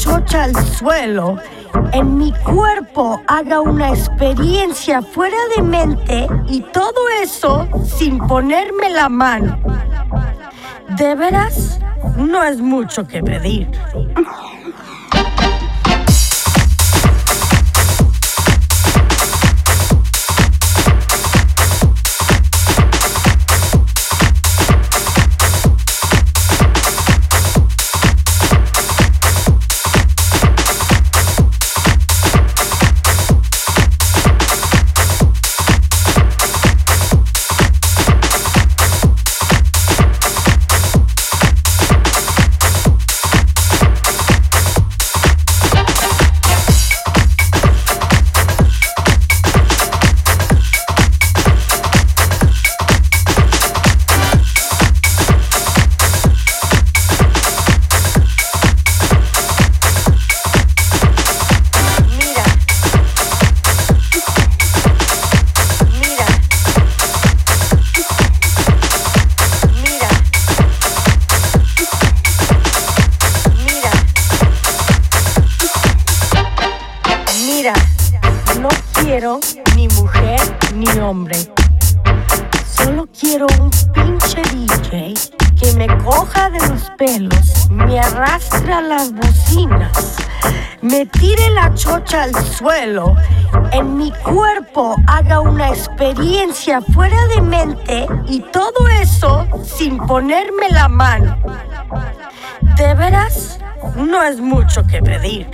Chocha al suelo, en mi cuerpo haga una experiencia fuera de mente y todo eso sin ponerme la mano. De veras, no es mucho que pedir. Mira. No quiero ni mujer ni hombre. Solo quiero un pinche DJ que me coja de los pelos, me arrastre a las bocinas, me tire la chocha al suelo, en mi cuerpo haga una experiencia fuera de mente y todo eso sin ponerme la mano. De veras, no es mucho que pedir.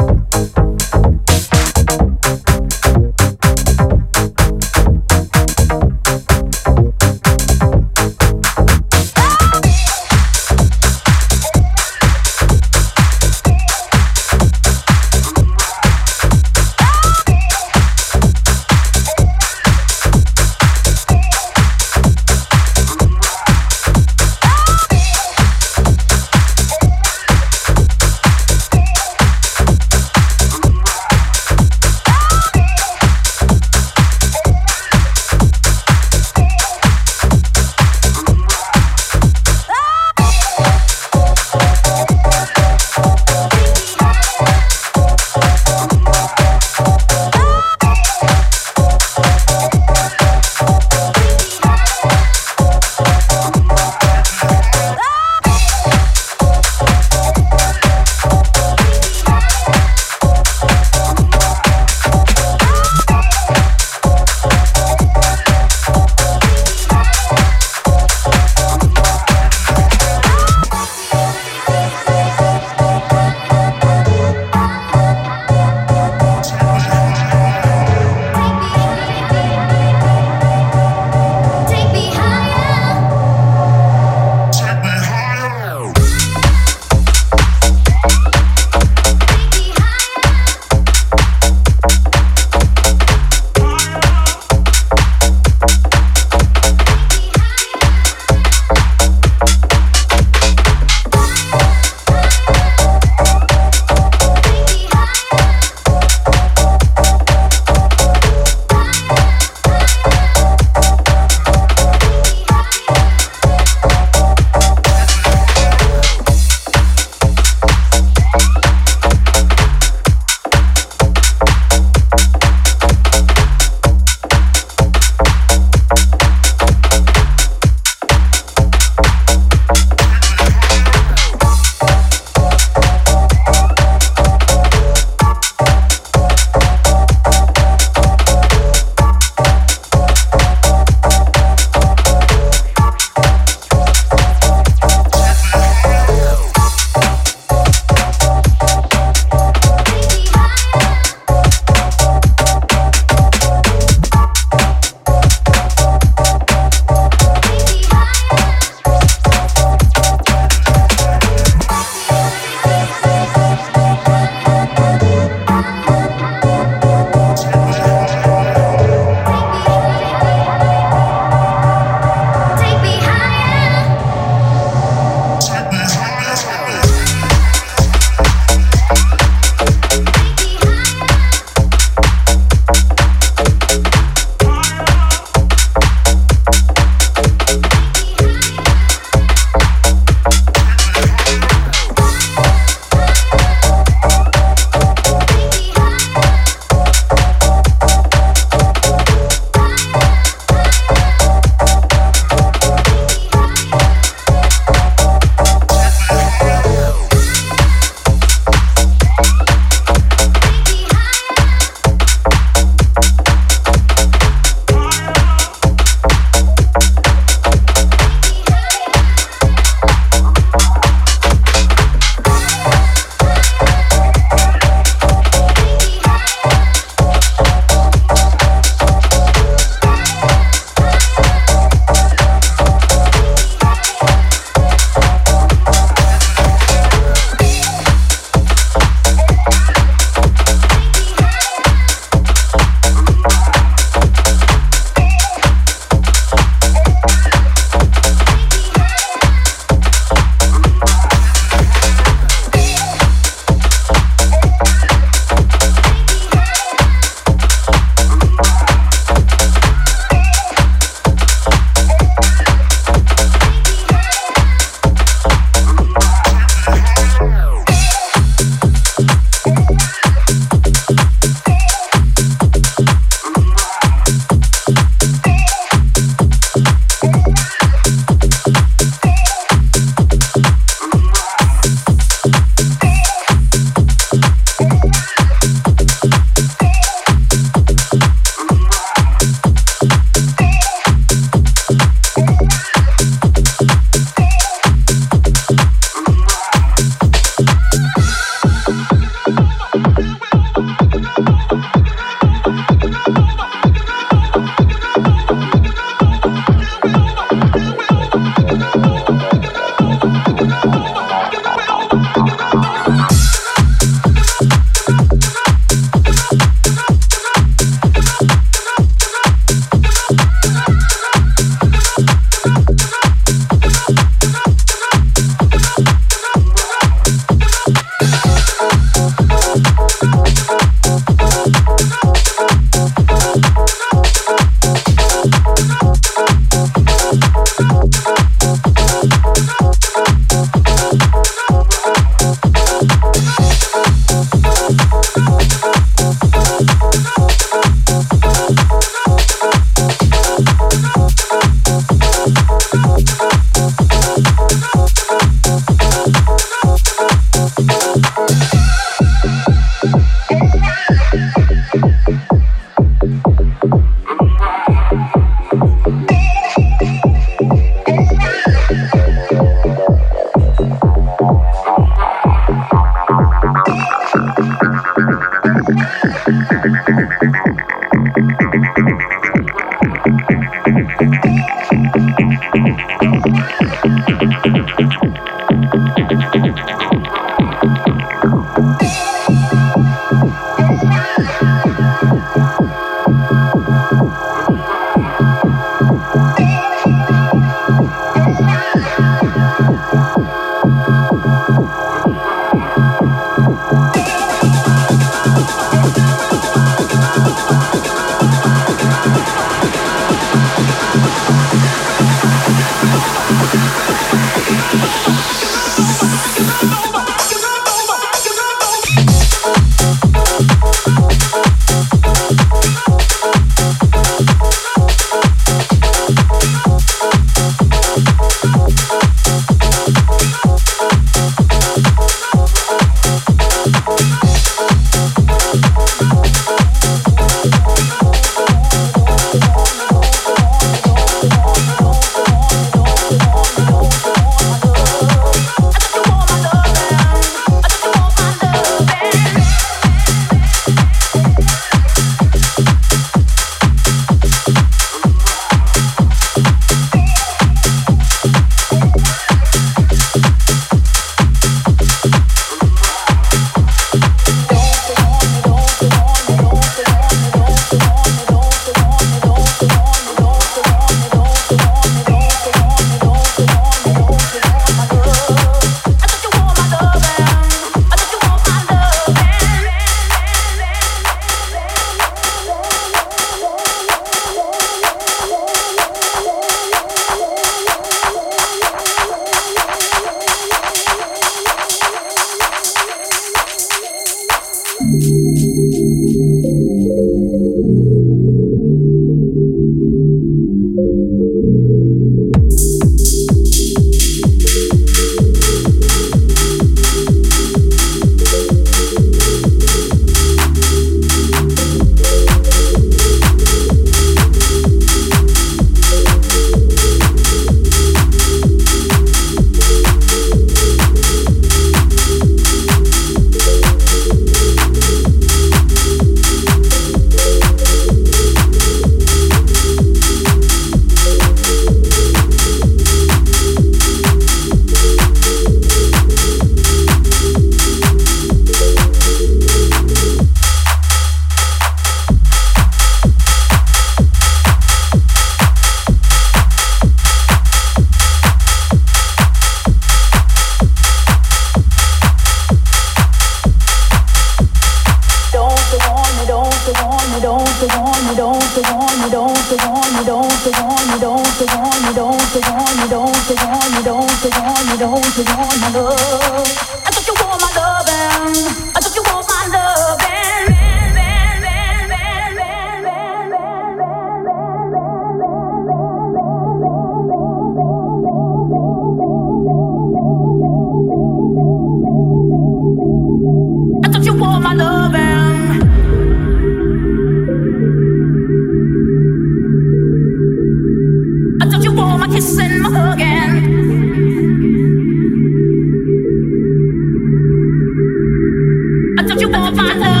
马腾